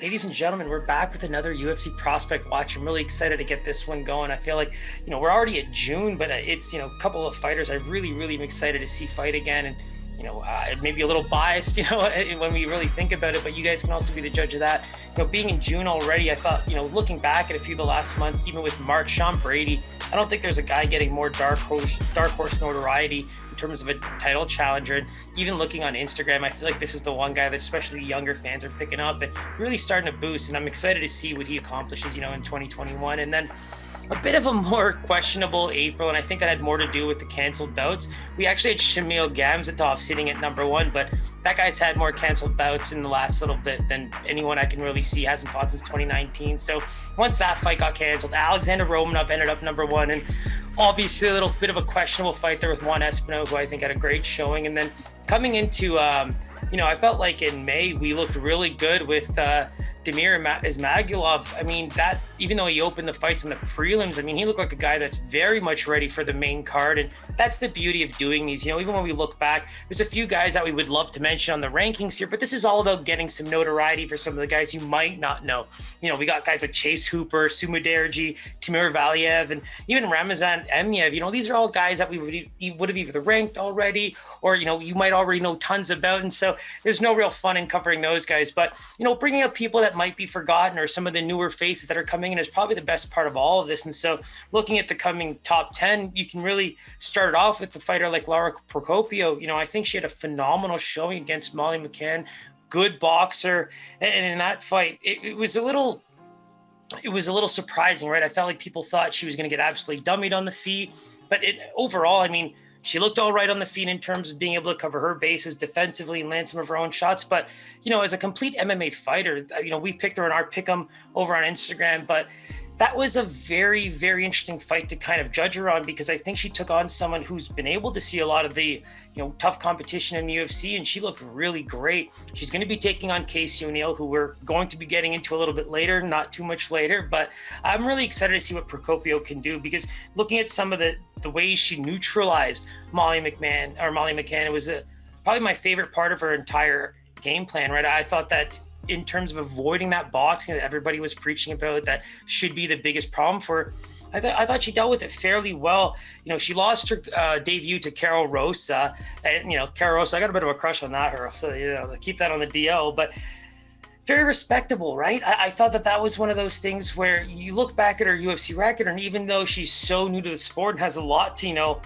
ladies and gentlemen, we're back with another UFC prospect watch. I'm really excited to get this one going. I feel like, you know, we're already at June, but it's, you know, a couple of fighters I really, really am excited to see fight again. And, you know, uh, maybe a little biased, you know, when we really think about it, but you guys can also be the judge of that. You know, being in June already, I thought, you know, looking back at a few of the last months, even with March, Sean Brady, I don't think there's a guy getting more dark horse, dark horse notoriety terms of a title challenger. And even looking on Instagram, I feel like this is the one guy that especially younger fans are picking up and really starting to boost. And I'm excited to see what he accomplishes, you know, in 2021. And then a bit of a more questionable April, and I think that had more to do with the canceled bouts. We actually had Shamil Gamzatov sitting at number one, but that guy's had more canceled bouts in the last little bit than anyone I can really see. Hasn't fought since 2019. So once that fight got canceled, Alexander Romanov ended up number one, and obviously a little bit of a questionable fight there with Juan Espino, who I think had a great showing. And then coming into, um, you know, I felt like in May we looked really good with. Uh, Damir Ismagulov, I mean, that even though he opened the fights in the prelims, I mean, he looked like a guy that's very much ready for the main card. And that's the beauty of doing these. You know, even when we look back, there's a few guys that we would love to mention on the rankings here, but this is all about getting some notoriety for some of the guys you might not know. You know, we got guys like Chase Hooper, Sumudaerji, Timur Valiev, and even Ramazan Emeev. You know, these are all guys that we would, would have either ranked already or, you know, you might already know tons about. And so there's no real fun in covering those guys. But, you know, bringing up people that might be forgotten or some of the newer faces that are coming in is probably the best part of all of this. And so, looking at the coming top 10, you can really start off with the fighter like Lara Procopio. You know, I think she had a phenomenal showing against Molly McCann, good boxer. And in that fight, it, it was a little. It was a little surprising, right? I felt like people thought she was going to get absolutely dummied on the feet, but it overall, I mean, she looked all right on the feet in terms of being able to cover her bases defensively and land some of her own shots. But, you know, as a complete MMA fighter, uh, you know, we picked her in our pick 'em over on Instagram, but that was a very, very interesting fight to kind of judge her on because I think she took on someone who's been able to see a lot of the, you know, tough competition in the UFC and she looked really great. She's going to be taking on Casey O'Neill, who we're going to be getting into a little bit later, not too much later, but I'm really excited to see what Procopio can do because looking at some of the, the ways she neutralized Molly McMahon or Molly McCann, it was a, probably my favorite part of her entire game plan, right? I thought that in terms of avoiding that boxing that everybody was preaching about that should be the biggest problem for I, th- I thought she dealt with it fairly well. You know, she lost her uh, debut to Karol Rosa, and you know, Karol Rosa. I got a bit of a crush on that girl, so you know, keep that on the DL. But very respectable, right? I-, I thought that that was one of those things where you look back at her UFC record, and even though she's so new to the sport and has a lot to you know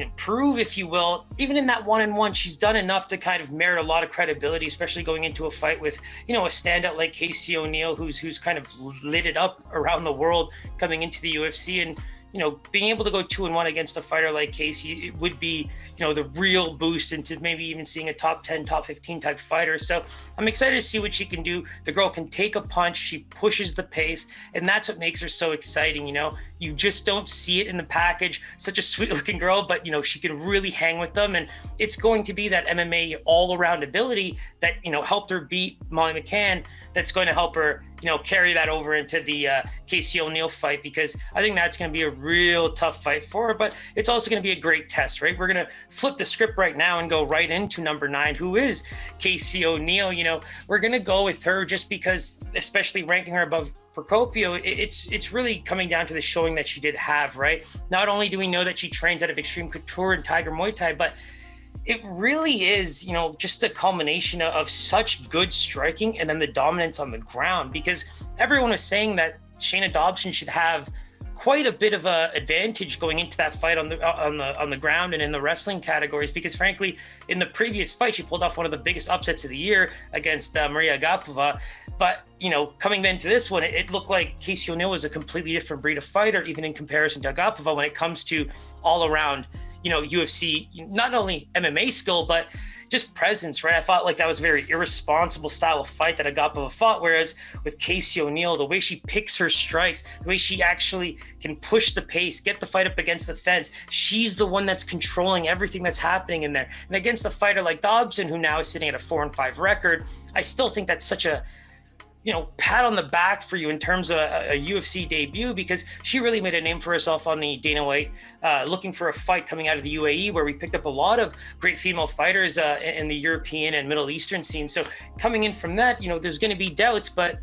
improve, if you will. Even in that one on one, she's done enough to kind of merit a lot of credibility, especially going into a fight with, you know, a standout like Casey O'Neill, who's who's kind of lit it up around the world coming into the UFC. And you know, being able to go two and one against a fighter like Casey, it would be, you know, the real boost into maybe even seeing a top 10, top 15 type fighter. So I'm excited to see what she can do. The girl can take a punch, she pushes the pace, and that's what makes her so exciting. You know, you just don't see it in the package. Such a sweet looking girl, but, you know, she can really hang with them. And it's going to be that MMA all around ability that, you know, helped her beat Molly McCann that's going to help her, you know, carry that over into the uh, Casey O'Neill fight because I think that's going to be a real tough fight for her. But it's also going to be a great test, right? We're going to flip the script right now and go right into number nine, who is Casey O'Neill. You know, we're going to go with her just because, especially ranking her above Procopio, it's it's really coming down to the showing that she did have, right? Not only do we know that she trains out of Extreme Couture and Tiger Muay Thai, but it really is, you know, just a culmination of such good striking and then the dominance on the ground because everyone was saying that Shayna Dobson should have quite a bit of a advantage going into that fight on the on the on the ground and in the wrestling categories because frankly in the previous fight she pulled off one of the biggest upsets of the year against uh, Maria Agapova. But you know coming into this one it, it, looked like Casey O'Neill was a completely different breed of fighter even in comparison to Agapova when it comes to all around you know, UFC, not only MMA skill, but just presence, right? I thought like that was a very irresponsible style of fight that Agapova fought. Whereas with Casey O'Neill, the way she picks her strikes, the way she actually can push the pace, get the fight up against the fence, she's the one that's controlling everything that's happening in there. And against a fighter like Dobson, who now is sitting at a four and five record, I still think that's such a you know, pat on the back for you in terms of a, UFC debut because she really made a name for herself on the Dana White, uh, looking for a fight coming out of the UAE, where we picked up a lot of great female fighters uh, in the European and Middle Eastern scene. So coming in from that, you know, there's going to be doubts, but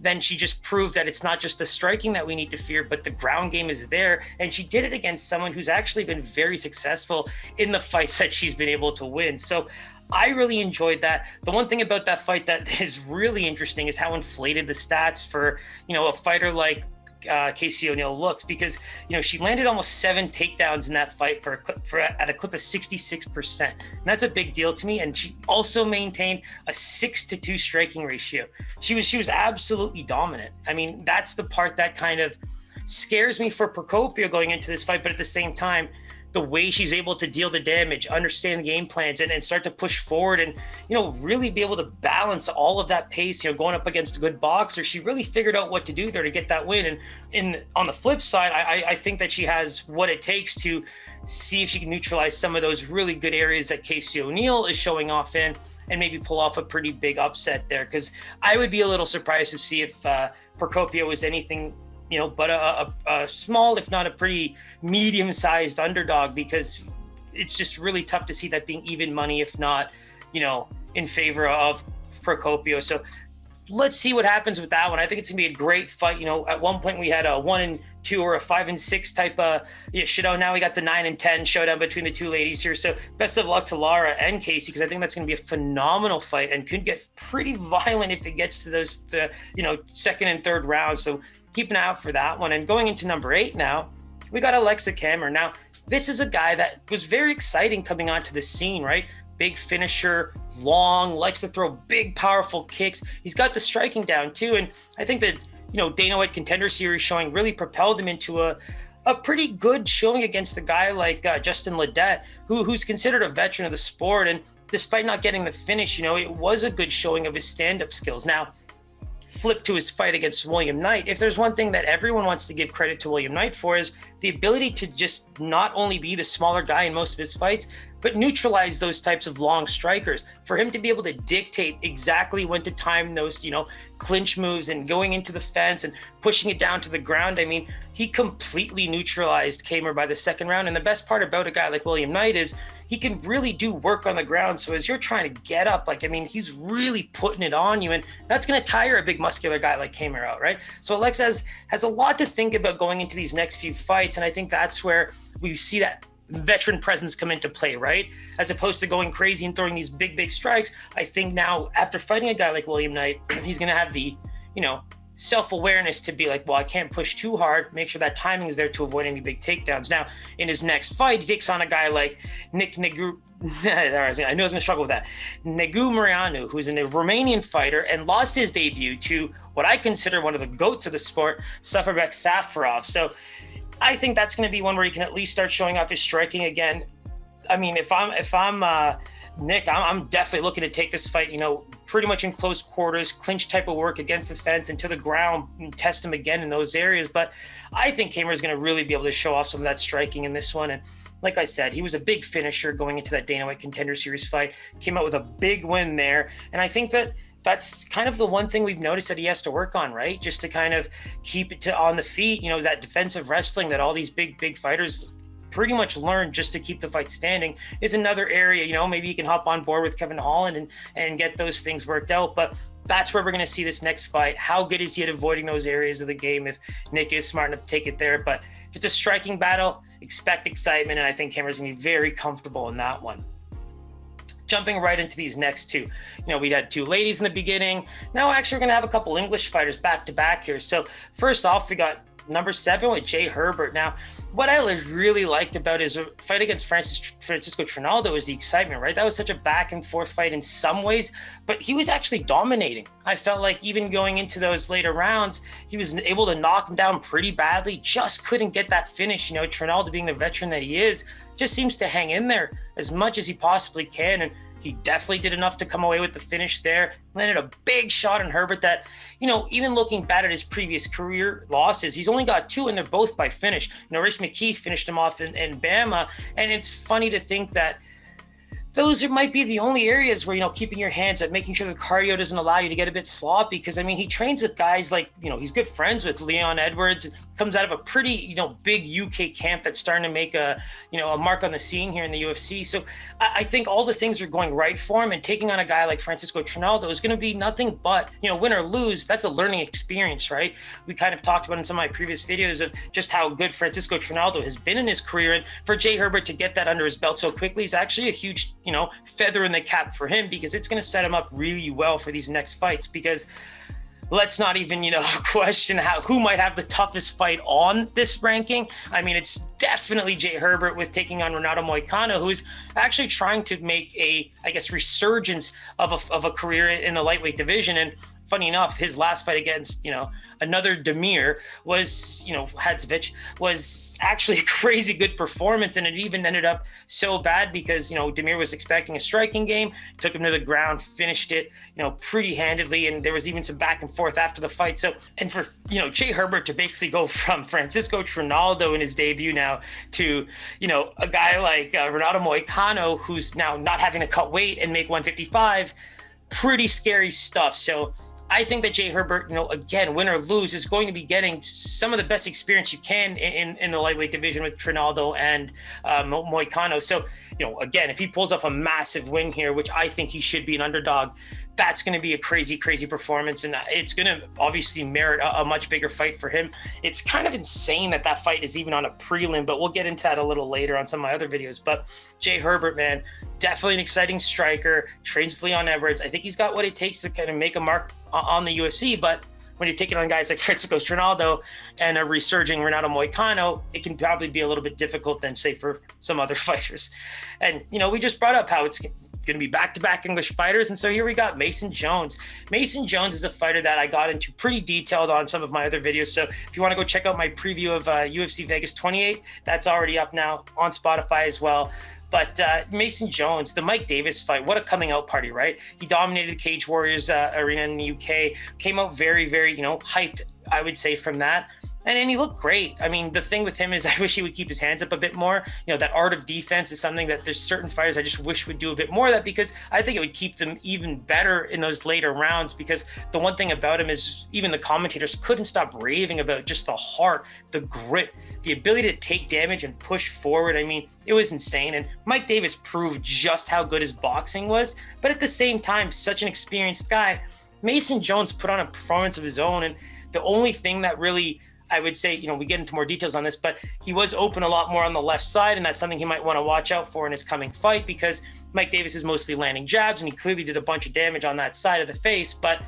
then she just proved that it's not just the striking that we need to fear, but the ground game is there. And she did it against someone who's actually been very successful in the fights that she's been able to win. So I really enjoyed that. The one thing about that fight that is really interesting is how inflated the stats for, you know, a fighter like uh, Casey O'Neill looks because you know she landed almost seven takedowns in that fight for a clip, for at a clip of 66 percent. That's a big deal to me. And she also maintained a six to two striking ratio. She was she was absolutely dominant. I mean, that's the part that kind of scares me for Procopio going into this fight, but at the same time the way she's able to deal the damage, understand the game plans, and, and start to push forward and, you know, really be able to balance all of that pace, you know, going up against a good boxer. She really figured out what to do there to get that win. And in on the flip side, I, I think that she has what it takes to see if she can neutralize some of those really good areas that Casey O'Neill is showing off in and maybe pull off a pretty big upset there. Because I would be a little surprised to see if uh, Procopio was anything you know, but a, a, a small, if not a pretty medium-sized underdog, because it's just really tough to see that being even money, if not, you know, in favor of Procopio. So let's see what happens with that one. I think it's gonna be a great fight. You know, at one point we had a one and two or a five and six type of yeah, showdown. Now we got the nine and ten showdown between the two ladies here. So best of luck to Lara and Casey because I think that's gonna be a phenomenal fight and could get pretty violent if it gets to those the you know second and third rounds. So keep an eye out for that one. And going into number eight now, we got Aleksa Camur. Now, this is a guy that was very exciting coming onto the scene, right? Big finisher, long, likes to throw big, powerful kicks. He's got the striking down too. And I think that, you know, Dana White Contender Series showing really propelled him into a, a pretty good showing against a guy like uh, Justin Ledet, who, who's considered a veteran of the sport. And despite not getting the finish, you know, it was a good showing of his stand up skills. Now, flip to his fight against William Knight, if there's one thing that everyone wants to give credit to William Knight for is the ability to just not only be the smaller guy in most of his fights, but neutralize those types of long strikers. For him to be able to dictate exactly when to time those, you know, clinch moves and going into the fence and pushing it down to the ground. I mean, he completely neutralized Camur by the second round. And the best part about a guy like William Knight is he can really do work on the ground. So as you're trying to get up, like I mean, he's really putting it on you, and that's going to tire a big muscular guy like Camur out, right? So Aleksa has, has a lot to think about going into these next few fights, and I think that's where we see that veteran presence come into play, right? As opposed to going crazy and throwing these big, big strikes. I think now after fighting a guy like William Knight, he's going to have the, you know, self awareness to be like, well, I can't push too hard, make sure that timing is there to avoid any big takedowns. Now, in his next fight, he takes on a guy like Nick Negru. I know I was to struggle with that. Negumereanu, who's a Romanian fighter and lost his debut to what I consider one of the goats of the sport, Safarbek Safarov. So I think that's to be one where he can at least start showing off his striking again. I mean, if I'm if I'm uh, Nick, I'm, I'm, definitely looking to take this fight, you know, pretty much in close quarters, clinch type of work against the fence and to the ground, and test him again in those areas. But I think Camur is going to really be able to show off some of that striking in this one. And like I said, he was a big finisher going into that Dana White Contender Series fight. Came out with a big win there, and I think that that's kind of the one thing we've noticed that he has to work on, right? Just to kind of keep it to on the feet, you know, that defensive wrestling that all these big, big fighters pretty much learned just to keep the fight standing is another area. You know, maybe you can hop on board with Kevin Holland and and get those things worked out. But that's where we're going to see this next fight. How good is he at avoiding those areas of the game if Nick is smart enough to take it there? But if it's a striking battle, expect excitement, and I think Camur's going to be very comfortable in that one jumping right into these next two. You know, we had two ladies in the beginning. Now, actually, we're going to have a couple English fighters back to back here. So, first off, we got number seven with Jai Herbert. Now, what I really liked about his uh, fight against Francis Francisco Trinaldo was the excitement, right? That was such a back and forth fight in some ways, but he was actually dominating. I felt like even going into those later rounds, he was able to knock him down pretty badly, just couldn't get that finish. You know, Trinaldo being the veteran that he is, just seems to hang in there as much as he possibly can. And he definitely did enough to come away with the finish there. Landed a big shot on Herbert that, you know, even looking back at his previous career losses, he's only got two and they're both by finish. Rhys McKee finished him off in, in Bama. And it's funny to think that those are, might be the only areas where you know keeping your hands up, making sure the cardio doesn't allow you to get a bit sloppy. Because I mean, he trains with guys like you know he's good friends with Leon Edwards. Comes out of a pretty you know big UK camp that's starting to make a you know a mark on the scene here in the UFC. So I, I think all the things are going right for him, and taking on a guy like Francisco Trinaldo is going to be nothing but you know win or lose. That's a learning experience, right? We kind of talked about in some of my previous videos of just how good Francisco Trinaldo has been in his career, and for Jai Herbert to get that under his belt so quickly is actually a huge you know, feather in the cap for him because it's going to set him up really well for these next fights. Because let's not even, you know, question how who might have the toughest fight on this ranking. I mean, it's definitely Jai Herbert with taking on Renato Moicano, who's actually trying to make a, I guess, resurgence of a, of a career in the lightweight division. And funny enough, his last fight against, you know, another Damir was, you know, Hadzovic was actually a crazy good performance. And it even ended up so bad because, you know, Damir was expecting a striking game, took him to the ground, finished it, you know, pretty handedly. And there was even some back and forth after the fight. So, and for, you know, Jai Herbert to basically go from Francisco Trinaldo in his debut now to, you know, a guy like uh, Renato Moicano, who's now not having to cut weight and make 155, pretty scary stuff. So, I think that Jai Herbert, you know, again, win or lose, is going to be getting some of the best experience you can in, in the lightweight division with Trinaldo and uh, Moicano. So, you know, again, if he pulls off a massive win here, which I think he should be an underdog, that's going to be a crazy, crazy performance. And uh, it's going to obviously merit a, a, much bigger fight for him. It's kind of insane that that fight is even on a prelim, but we'll get into that a little later on some of my other videos. But Jai Herbert, man, definitely an exciting striker, trains Leon Edwards. I think he's got what it takes to kind of make a mark on the UFC, but when you're taking on guys like Francisco Trinaldo and a resurging Renato Moicano, it can probably be a little bit difficult than say for some other fighters. And you know, we just brought up how it's going to be back-to-back English fighters, and so here we got Mason Jones. Mason Jones is a fighter that I got into pretty detailed on some of my other videos. So if you want to go check out my preview of uh, UFC Vegas 28, that's already up now on Spotify as well. But uh, Mason Jones, the Mike Davis fight, what a coming out party, right? He dominated Cage Warriors uh, arena in the UK, came out very, very, you know, hyped, I would say, from that and, and he looked great. I mean, the thing with him is I wish he would keep his hands up a bit more. You know, that art of defense is something that there's certain fighters I just wish would do a bit more of that because I think it would keep them even better in those later rounds. Because the one thing about him is even the commentators couldn't stop raving about just the heart, the grit, the ability to take damage and push forward. I mean, it was insane. And Mike Davis proved just how good his boxing was. But at the same time, such an experienced guy. Mason Jones put on a performance of his own. And the only thing that really I would say, you know, we get into more details on this, but he was open a lot more on the left side, and that's something he might want to watch out for in his coming fight because Mike Davis is mostly landing jabs, and he clearly did a bunch of damage on that side of the face. But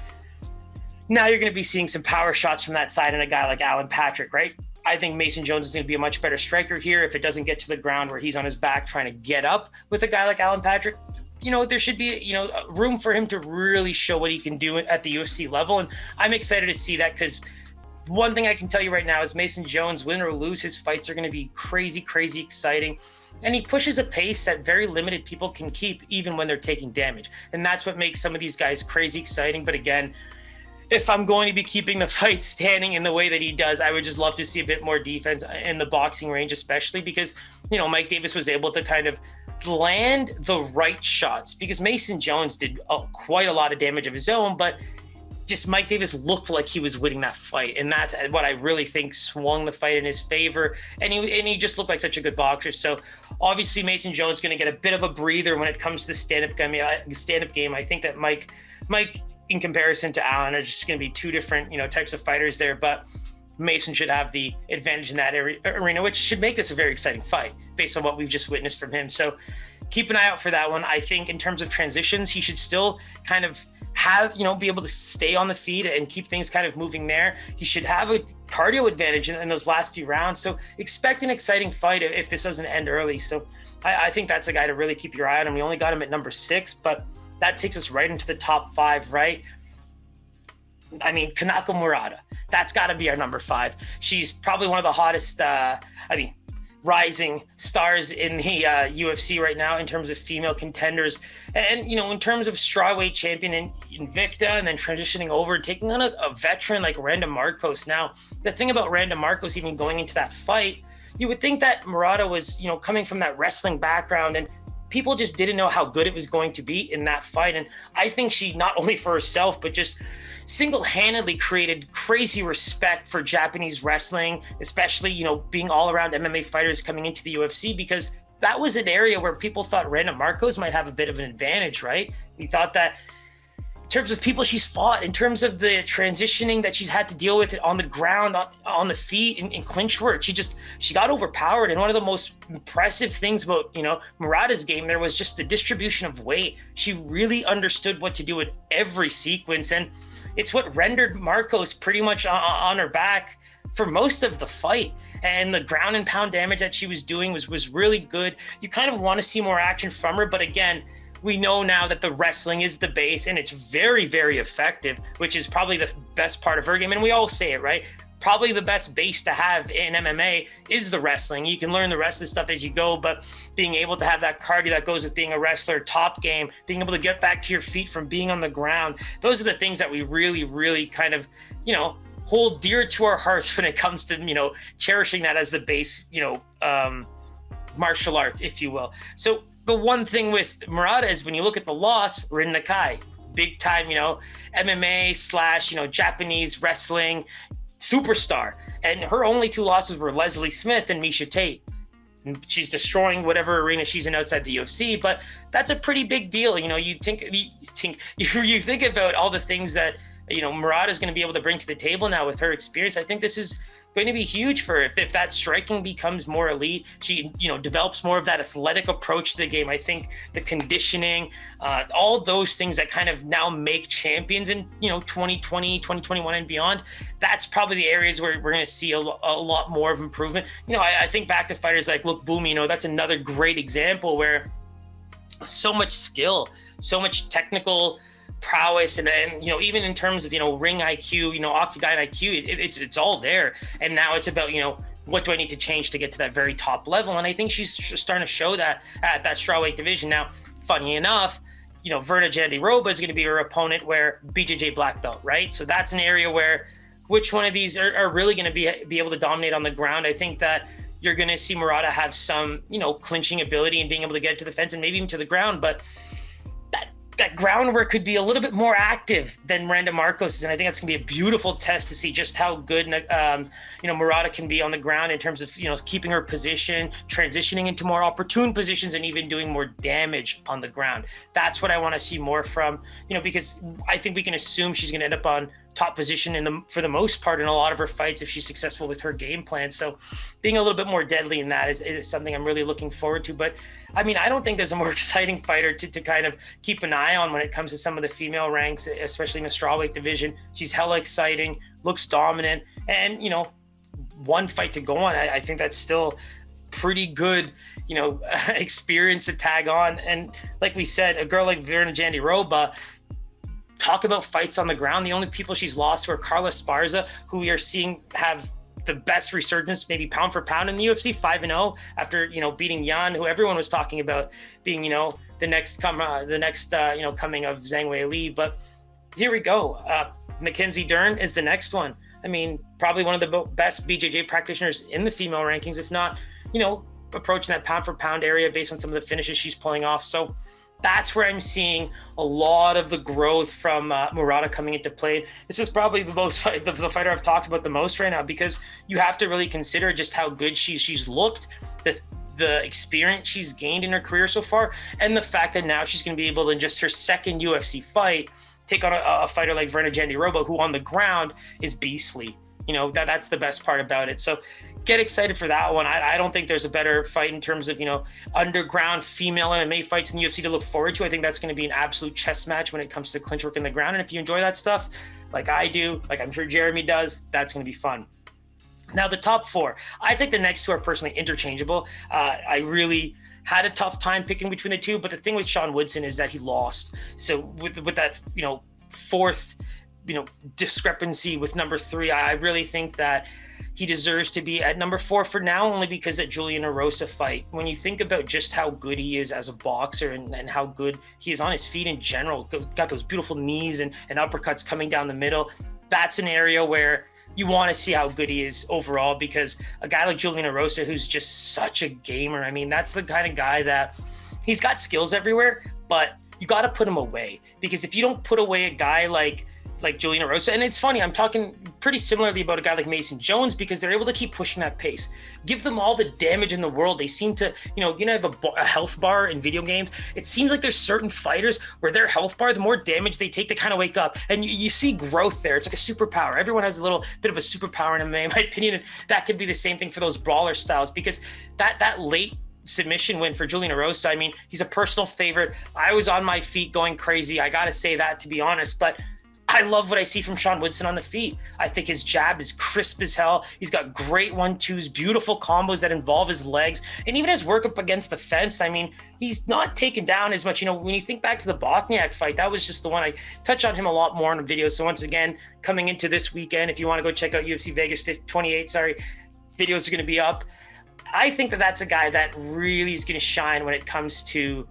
now you're going to be seeing some power shots from that side and a guy like Alan Patrick, right? I think Mason Jones is going to be a much better striker here if it doesn't get to the ground where he's on his back trying to get up with a guy like Alan Patrick. You know, there should be, you know, room for him to really show what he can do at the UFC level. And I'm excited to see that because one thing I can tell you right now is Mason Jones, win or lose, his fights are going to be crazy, crazy exciting. And he pushes a pace that very limited people can keep, even when they're taking damage. And that's what makes some of these guys crazy exciting. But again, if I'm going to be keeping the fight standing in the way that he does, I would just love to see a bit more defense in the boxing range, especially because, you know, Mike Davis was able to kind of land the right shots because Mason Jones did uh, quite a lot of damage of his own, but just Mike Davis looked like he was winning that fight, and that's what I really think swung the fight in his favor. And he and he just looked like such a good boxer. So obviously Mason Jones going to get a bit of a breather when it comes to the stand up game. Uh, stand up game. I think that Mike Mike in comparison to Alan are just going to be two different you know types of fighters there, but. Mason should have the advantage in that arena, which should make this a very exciting fight based on what we've just witnessed from him. So keep an eye out for that one. I think in terms of transitions, he should still kind of have you know be able to stay on the feet and keep things kind of moving there. He should have a cardio advantage in, in those last few rounds. So expect an exciting fight if, if this doesn't end early. So I, I, think that's a guy to really keep your eye on. And We only got him at number six, but that takes us right into the top five, right? I mean, Kanako Murata. That's got to be our number five. She's probably one of the hottest. Uh, I mean, rising stars in the uh, UFC right now in terms of female contenders. And, you know, in terms of strawweight champion in Invicta and then transitioning over taking on a, a, veteran like Randa Markos. Now, the thing about Randa Markos even going into that fight, you would think that Murata was, you know, coming from that wrestling background and people just didn't know how good it was going to be in that fight. And I think she not only for herself, but just single-handedly created crazy respect for Japanese wrestling, especially, you know, being all around MMA fighters coming into the UFC because that was an area where people thought Randa Markos might have a bit of an advantage, right? We thought that in terms of people she's fought, in terms of the transitioning that she's had to deal with it on the ground, on, the feet, in, in, clinch work, she just she got overpowered. And one of the most impressive things about you know Murata's game there was just the distribution of weight. She really understood what to do in every sequence, and it's what rendered Markos pretty much on, on her back for most of the fight and the ground and pound damage that she was doing was was really good you kind of want to see more action from her but again we know now that the wrestling is the base and it's very, very effective, which is probably the best part of her game. And we all say it, right? Probably the best base to have in MMA is the wrestling. You can learn the rest of the stuff as you go, but being able to have that cardio that goes with being a wrestler, top game, being able to get back to your feet from being on the ground, those are the things that we really, really kind of, you know, hold dear to our hearts when it comes to, you know, cherishing that as the base, you know, um, martial art, if you will. So the one thing with Murata is when you look at the loss, Rin Nakai, big time, you know, MMA slash, you know, Japanese wrestling superstar. And her only two losses were Leslie Smith and Miesha Tate. She's destroying whatever arena she's in outside the UFC, but that's a pretty big deal. You know, you think you think you think about all the things that you know Murata is going to be able to bring to the table now with her experience. I think this is going to be huge for. If, if that striking becomes more elite, she you know develops more of that athletic approach to the game. I think the conditioning, uh, all those things that kind of now make champions in you know 2020, 2021 and beyond. That's probably the areas where we're going to see a, a, lot more of improvement. You know, I, I think back to fighters like Look Boom. You know, that's another great example where so much skill, so much technical prowess and, and you know even in terms of you know ring IQ, you know octagon IQ, it, it's it's all there. And now it's about you know what do I need to change to get to that very top level? And I think she's starting to show that at that strawweight division. Now, funny enough, you know Virna Jandiroba is going to be her opponent, where BJJ black belt, right? So that's an area where which one of these are, are really going to be be able to dominate on the ground? I think that you're going to see Murata have some, you know, clinching ability and being able to get to the fence and maybe even to the ground. But that groundwork could be a little bit more active than Randa Markos, and I think that's gonna be a beautiful test to see just how good um, you know Murata can be on the ground in terms of you know keeping her position, transitioning into more opportune positions, and even doing more damage on the ground. That's what I want to see more from you know because I think we can assume she's gonna end up on top position in the for the most part in a lot of her fights if she's successful with her game plan. So being a little bit more deadly in that is, is something I'm really looking forward to. But I mean, I don't think there's a more exciting fighter to, to kind of keep an eye on when it comes to some of the female ranks, especially in the strawweight division. She's hella exciting, looks dominant, and you know, one fight to go on. I, I think that's still pretty good you know experience to tag on and like we said a girl like Virna Jandiroba talk about fights on the ground. The only people she's lost were Carla Esparza, who we are seeing have the best resurgence, maybe pound for pound in the UFC, five and zero oh, after you know beating Yan, who everyone was talking about being you know the next come uh, the next uh, you know coming of Zhang Weili. But here we go. Uh, Mackenzie Dern is the next one. I mean, probably one of the best BJJ practitioners in the female rankings, if not, you know, approaching that pound for pound area based on some of the finishes she's pulling off. So that's where I'm seeing a lot of the growth from uh, Murata coming into play. This is probably the most the, the, fighter I've talked about the most right now because you have to really consider just how good she's she's looked, the the experience she's gained in her career so far, and the fact that now she's going to be able to in just her second UFC fight take on a, a fighter like Virna Jandiroba, who on the ground is beastly. You know that that's the best part about it. So get excited for that one. I, I, don't think there's a better fight in terms of you know underground female MMA fights in the UFC to look forward to. I think that's going to be an absolute chess match when it comes to clinch work in the ground. And if you enjoy that stuff, like I do, like I'm sure Jeremy does, that's going to be fun. Now the top four, I think the next two are personally interchangeable. Uh, I really had a tough time picking between the two, but the thing with Sean Woodson is that he lost. So with with that you know fourth you know discrepancy with number three, I really think that he deserves to be at number four for now, only because that Julian Erosa fight. When you think about just how good he is as a boxer and, and how good he is on his feet in general, got those beautiful knees and, and uppercuts coming down the middle. That's an area where you want to see how good he is overall because a guy like Julian Erosa, who's just such a gamer, I mean, that's the kind of guy that he's got skills everywhere, but you got to put him away because if you don't put away a guy like like Julian Erosa. And it's funny, I'm talking pretty similarly about a guy like Mason Jones because they're able to keep pushing that pace. Give them all the damage in the world. They seem to, you know, you know, have a, a, health bar in video games. It seems like there's certain fighters where their health bar, the more damage they take, they kind of wake up. And you, you, see growth there. It's like a superpower. Everyone has a little bit of a superpower in MMA, in my opinion. And that could be the same thing for those brawler styles because that that late submission win for Julian Erosa. I mean, he's a personal favorite. I was on my feet going crazy. I got to say that to be honest, but I love what I see from Sean Woodson on the feet. I think his jab is crisp as hell. He's got great one twos, beautiful combos that involve his legs, and even his work up against the fence. I mean, he's not taken down as much. You know, when you think back to the Bochniak fight, that was just the one I touch on him a lot more in the video. So once again, coming into this weekend, if you want to go check out UFC Vegas 28, sorry, videos are going to be up. I think that that's a guy that really is going to shine when it comes to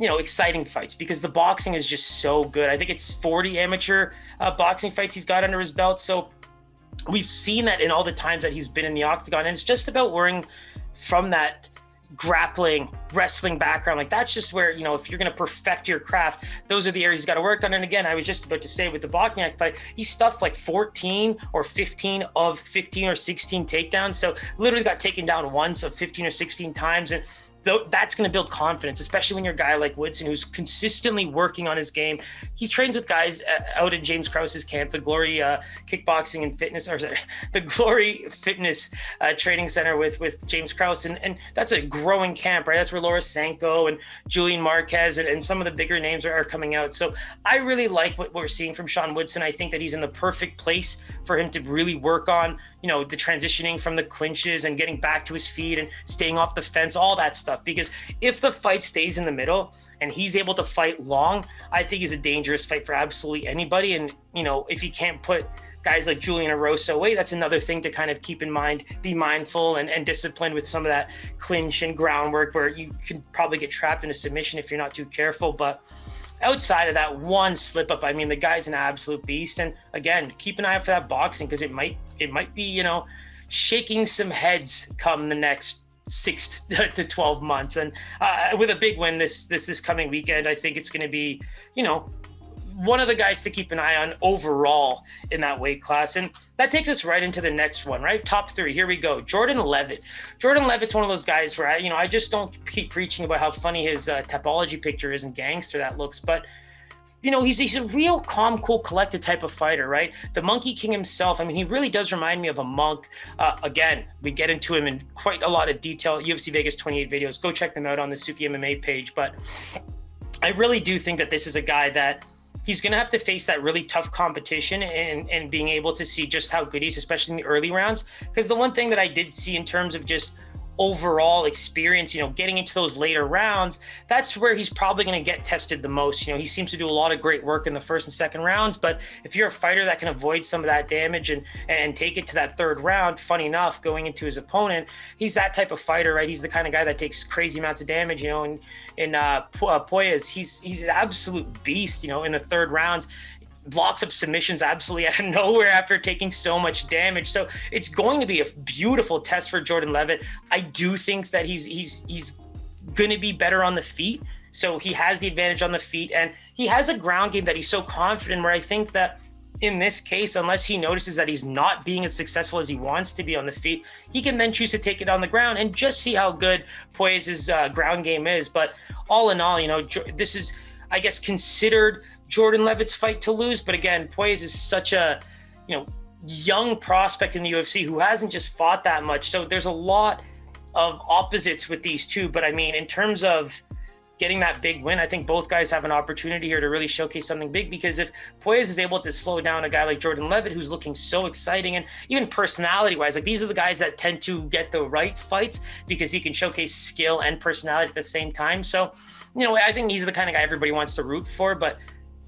you know exciting fights because the boxing is just so good. I think it's 40 amateur uh, boxing fights he's got under his belt. So we've seen that in all the times that he's been in the octagon, and it's just about worrying from that grappling wrestling background like that's just where you know if you're going to perfect your craft those are the areas you got to work on and again i was just about to say with the Bochniak fight he stuffed like 14 or 15 of 15 or 16 takedowns so literally got taken down once of 15 or 16 times and that's going to build confidence, especially when you're a guy like Woodson who's consistently working on his game. He trains with guys uh, out at James Krause's camp, the Glory uh, Kickboxing and Fitness, or sorry, the Glory Fitness uh, Training Center with with James Krause, and, and that's a growing camp, right? That's where Laura Sanko and Julian Marquez and, and some of the bigger names are, are coming out. So I really like what we're seeing from Sean Woodson. I think that he's in the perfect place for him to really work on you know the transitioning from the clinches and getting back to his feet and staying off the fence all that stuff because if the fight stays in the middle and he's able to fight long i think is a dangerous fight for absolutely anybody and you know if he can't put guys like Julian Erosa away, that's another thing to kind of keep in mind, be mindful and, and disciplined with some of that clinch and groundwork where you can probably get trapped in a submission if you're not too careful. But outside of that one slip up, I mean, the guy's an absolute beast. And again, keep an eye out for that boxing because it might it might be you know shaking some heads come the next six to 12 months and uh, with a big win this this this coming weekend i think it's going to be you know one of the guys to keep an eye on overall in that weight class. And that takes us right into the next one, right? Top three. Here we go. Jordan Leavitt. Jordan Leavitt's one of those guys where I, you know, I just don't keep preaching about how funny his uh, topology picture is and gangster that looks, but you know, he's he's a real calm, cool, collected type of fighter, right? The Monkey King himself. I mean, he really does remind me of a monk. Uh, again, we get into him in quite a lot of detail. UFC Vegas 28 videos. Go check them out on the Suki MMA page. But I really do think that this is a guy that he's going to have to face that really tough competition and, and being able to see just how good he is, especially in the early rounds. Because the one thing that I did see in terms of just overall experience, you know, getting into those later rounds, that's where he's probably going to get tested the most. You know, he seems to do a lot of great work in the first and second rounds, but if you're a fighter that can avoid some of that damage and and take it to that third round, funny enough, going into his opponent, he's that type of fighter, right? He's the kind of guy that takes crazy amounts of damage, you know, and in uh, uh Puelles, he's he's an absolute beast, you know, in the third rounds blocks up submissions absolutely out of nowhere after taking so much damage. So it's going to be a beautiful test for Jordan Leavitt. I do think that he's he's he's going to be better on the feet. So he has the advantage on the feet and he has a ground game that he's so confident where I think that in this case, unless he notices that he's not being as successful as he wants to be on the feet, he can then choose to take it on the ground and just see how good Puelles' uh, ground game is. But all in all, you know, this is, I guess, considered Jordan Leavitt's fight to lose. But again, Puelles is such a, you know, young prospect in the UFC who hasn't just fought that much. So there's a lot of opposites with these two. But I mean, in terms of getting that big win, I think both guys have an opportunity here to really showcase something big because if Puelles is able to slow down a guy like Jordan Leavitt, who's looking so exciting and even personality wise, like these are the guys that tend to get the right fights because he can showcase skill and personality at the same time. So, you know, I think he's the kind of guy everybody wants to root for, but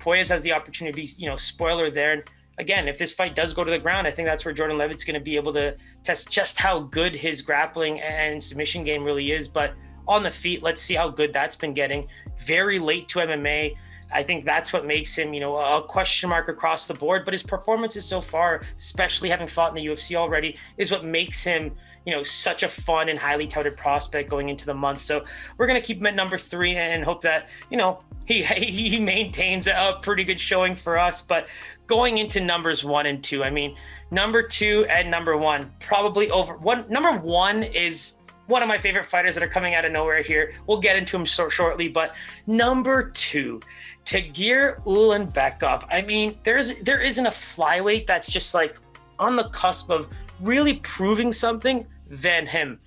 Puelles has the opportunity, you know, spoiler there. And again, if this fight does go to the ground, I think that's where Jordan Leavitt's going to be able to test just how good his grappling and submission game really is. But on the feet, let's see how good that's been getting. Very late to MMA. I think that's what makes him, you know, a question mark across the board. But his performances so far, especially having fought in the UFC already, is what makes him, you know, such a fun and highly touted prospect going into the month. So we're gonna keep him at number three and hope that, you know, he he maintains a pretty good showing for us. But going into numbers one and two, I mean, number two and number one probably over one. Number one is one of my favorite fighters that are coming out of nowhere here. We'll get into him so shortly, but number two, Tagir Ulanbekov. I mean, there's there isn't a flyweight that's just like on the cusp of really proving something than him.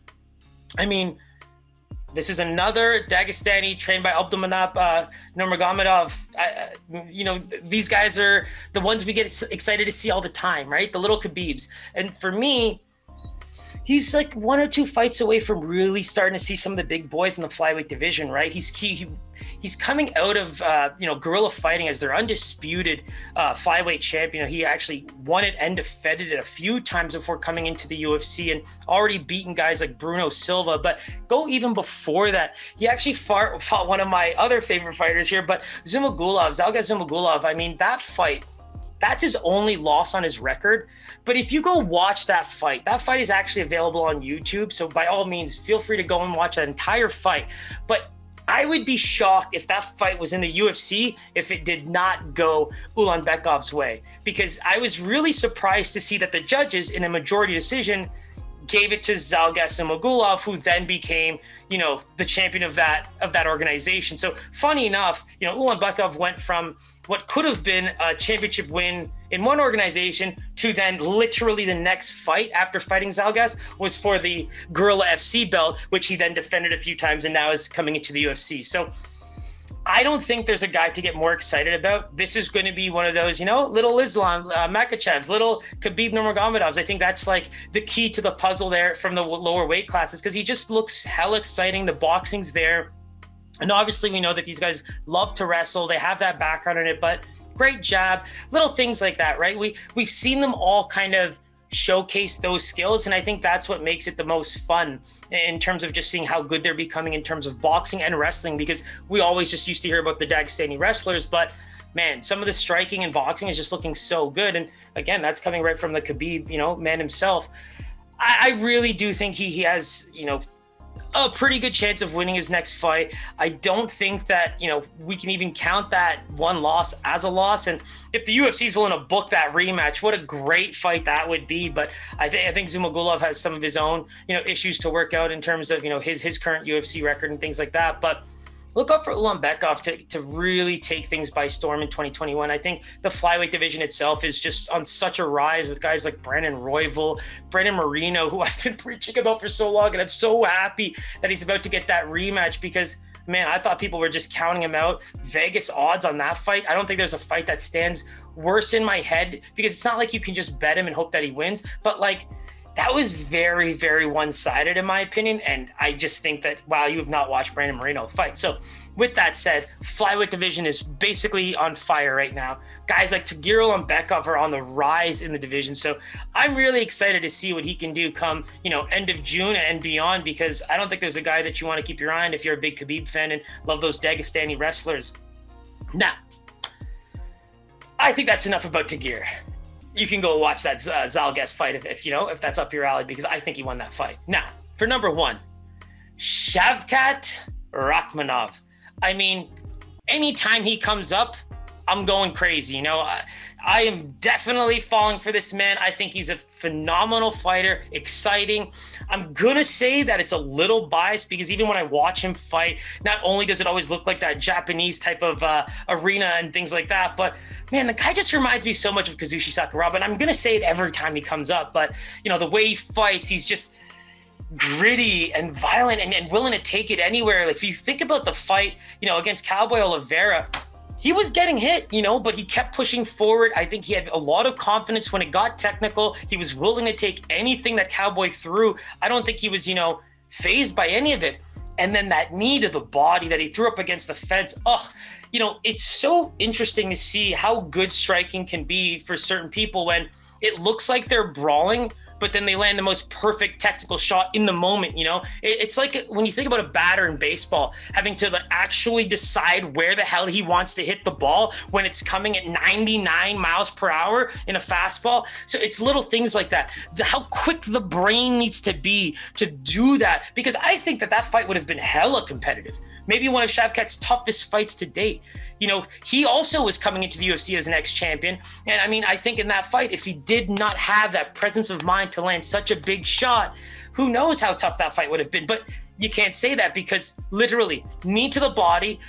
I mean, this is another Dagestani trained by Abdulmanap uh, Nurmagomedov. Uh, you know, these guys are the ones we get excited to see all the time, right? The little Khabibs. And for me, he's like one or two fights away from really starting to see some of the big boys in the flyweight division, right? He's. He, he's coming out of uh, you know Gorilla Fighting as their undisputed uh, flyweight champion. He actually won it and defended it a few times before coming into the UFC and already beaten guys like Bruno Silva. But go even before that, he actually fought, fought one of my other favorite fighters here, but Zhumagulov, Zhalgas Zhumagulov. I mean, that fight that's his only loss on his record. But if you go watch that fight, that fight is actually available on YouTube. So by all means, feel free to go and watch that entire fight. But I would be shocked if that fight was in the UFC if it did not go Ulanbekov's way. Because I was really surprised to see that the judges, in a majority decision, gave it to Zhalgas Zhumagulov, who then became, you know, the champion of that of that organization. So funny enough, you know, Ulanbekov went from what could have been a championship win in one organization to then literally the next fight after fighting Zhalgas was for the Gorilla FC belt, which he then defended a few times and now is coming into the UFC. So I don't think there's a guy to get more excited about. This is going to be one of those, you know, little Islam uh, Makhachevs, little Khabib Nurmagomedovs. I think that's like the key to the puzzle there from the lower weight classes because he just looks hell exciting. The boxing's there. And obviously, we know that these guys love to wrestle. They have that background in it, but great jab, little things like that, right? We we've seen them all kind of showcase those skills, and I think that's what makes it the most fun in terms of just seeing how good they're becoming in terms of boxing and wrestling. Because we always just used to hear about the Dagestani wrestlers, but man, some of the striking and boxing is just looking so good. And again, that's coming right from the Khabib, you know, man himself. I, I really do think he, he has, you know, a pretty good chance of winning his next fight. I don't think that, you know, we can even count that one loss as a loss. And if the UFC is willing to book that rematch, what a great fight that would be. But I think I think Zhumagulov has some of his own, you know, issues to work out in terms of, you know, his his current UFC record and things like that. But look up for Ulanbekov to, to really take things by storm in 2021. I think the flyweight division itself is just on such a rise with guys like Brandon Royval, Brandon Moreno, who I've been preaching about for so long. And I'm so happy that he's about to get that rematch because man, I thought people were just counting him out. Vegas odds on that fight. I don't think there's a fight that stands worse in my head because it's not like you can just bet him and hope that he wins, but like that was very, very one sided, in my opinion. And I just think that, wow, you have not watched Brandon Moreno fight. So, with that said, flyweight division is basically on fire right now. Guys like Tagir Ulanbekov are on the rise in the division. So, I'm really excited to see what he can do come, you know, end of June and beyond, because I don't think there's a guy that you want to keep your eye on if you're a big Khabib fan and love those Dagestani wrestlers. Now, I think that's enough about Tagir you can go watch that uh, Zhalgas fight if, if you know if that's up your alley because I think he won that fight. Now for number one, Shavkat Rakhmonov. I mean, anytime he comes up, I'm going crazy. You know, I, I am definitely falling for this man. I think he's a phenomenal fighter, exciting. I'm gonna say that it's a little biased because even when I watch him fight, not only does it always look like that Japanese type of uh, arena and things like that, but man, the guy just reminds me so much of Kazushi Sakuraba. And I'm gonna say it every time he comes up, but you know, the way he fights, he's just gritty and violent and, and willing to take it anywhere. Like if you think about the fight, you know, against Cowboy Oliveira, he was getting hit, you know, but he kept pushing forward. I think he had a lot of confidence when it got technical. He was willing to take anything that Cowboy threw. I don't think he was, you know, phased by any of it. And then that knee to the body that he threw up against the fence. Oh, you know, it's so interesting to see how good striking can be for certain people when it looks like they're brawling, but then they land the most perfect technical shot in the moment. You know, it, it's like when you think about a batter in baseball having to actually decide where the hell he wants to hit the ball when it's coming at 99 miles per hour in a fastball. So it's little things like that. The, how quick the brain needs to be to do that, because I think that that fight would have been hella competitive maybe one of Shavkat's toughest fights to date. You know, he also was coming into the UFC as an ex champion. And I mean, I think in that fight, if he did not have that presence of mind to land such a big shot, who knows how tough that fight would have been. But you can't say that because literally, knee to the body,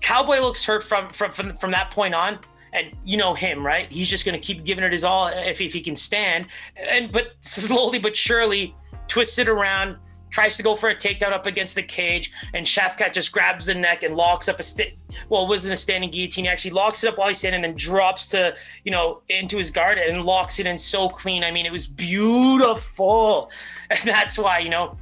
Cowboy looks hurt from from from, from that point on and you know him, right? He's just going to keep giving it his all if, if he can stand. And but slowly but surely, twist it around, tries to go for a takedown up against the cage, and Shavkat just grabs the neck and locks up a stick. Well, it wasn't a standing guillotine. He actually locks it up while he's standing, and then drops to you know into his guard and locks it in so clean. I mean, it was beautiful, and that's why you know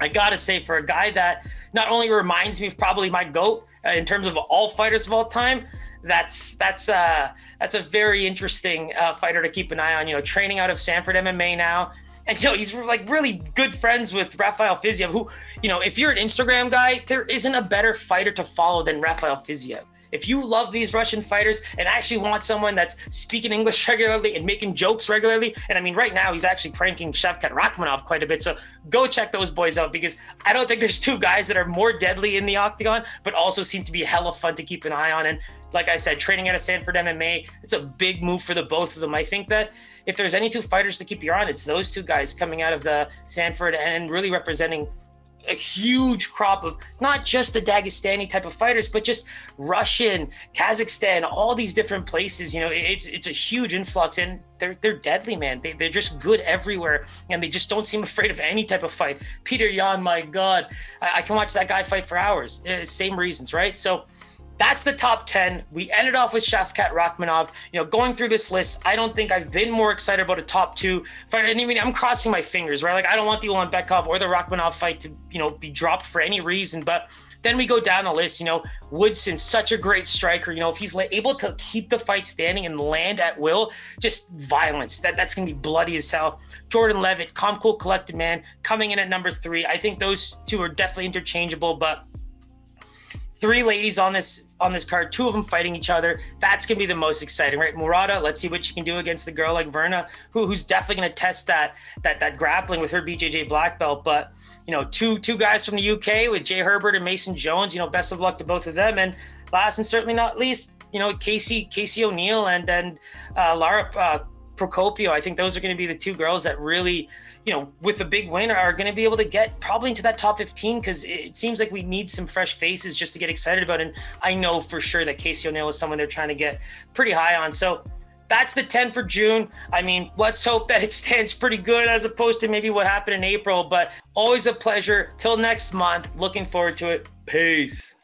I gotta say for a guy that not only reminds me of probably my goat uh, in terms of all fighters of all time. That's that's uh that's a very interesting uh, fighter to keep an eye on. You know, training out of Sanford MMA now and you know he's like really good friends with Rafael Fiziev, who you know if you're an Instagram guy, there isn't a better fighter to follow than Rafael Fiziev. If you love these Russian fighters and actually want someone that's speaking English regularly and making jokes regularly, and I mean, right now he's actually pranking Shavkat Rakhmonov quite a bit. So go check those boys out because I don't think there's two guys that are more deadly in the octagon, but also seem to be hella fun to keep an eye on. And like I said, training out of Sanford MMA, it's a big move for the both of them. I think that if there's any two fighters to keep your eye on, it's those two guys coming out of the Sanford and really representing a huge crop of not just the Dagestani type of fighters, but just Russian, Kazakhstan, all these different places. You know, it's it's a huge influx, and they're they're deadly, man. They they're just good everywhere, and they just don't seem afraid of any type of fight. Petr Yan, my God, I, I can watch that guy fight for hours. Uh, same reasons, right? So that's the top 10. We ended off with Shavkat Rakhmonov. You know, going through this list, I don't think I've been more excited about a top two fight. And even I'm crossing my fingers, right? Like, I don't want the Ulanbekov or the Rakhmonov fight to, you know, be dropped for any reason. But then we go down the list, you know, Woodson, such a great striker. You know, if he's able to keep the fight standing and land at will, just violence. That that's gonna be bloody as hell. Jordan Leavitt, calm, cool, collected man, coming in at number three. I think those two are definitely interchangeable, but three ladies on this on this card, two of them fighting each other. That's gonna be the most exciting, right? Murata, let's see what she can do against the girl like Virna, who, who's definitely gonna test that that that grappling with her BJJ black belt. But you know, two two guys from the UK with Jai Herbert and Mason Jones. You know, best of luck to both of them. And last and certainly not least, you know, Casey Casey O'Neill and and uh, Lara uh, Procopio. I think those are going to be the two girls that really, you know, with a big win are going to be able to get probably into that top 15 because it seems like we need some fresh faces just to get excited about. And I know for sure that Casey O'Neill is someone they're trying to get pretty high on. So that's the 10 for June. I mean, let's hope that it stands pretty good as opposed to maybe what happened in April. But always a pleasure. Till next month. Looking forward to it. Peace.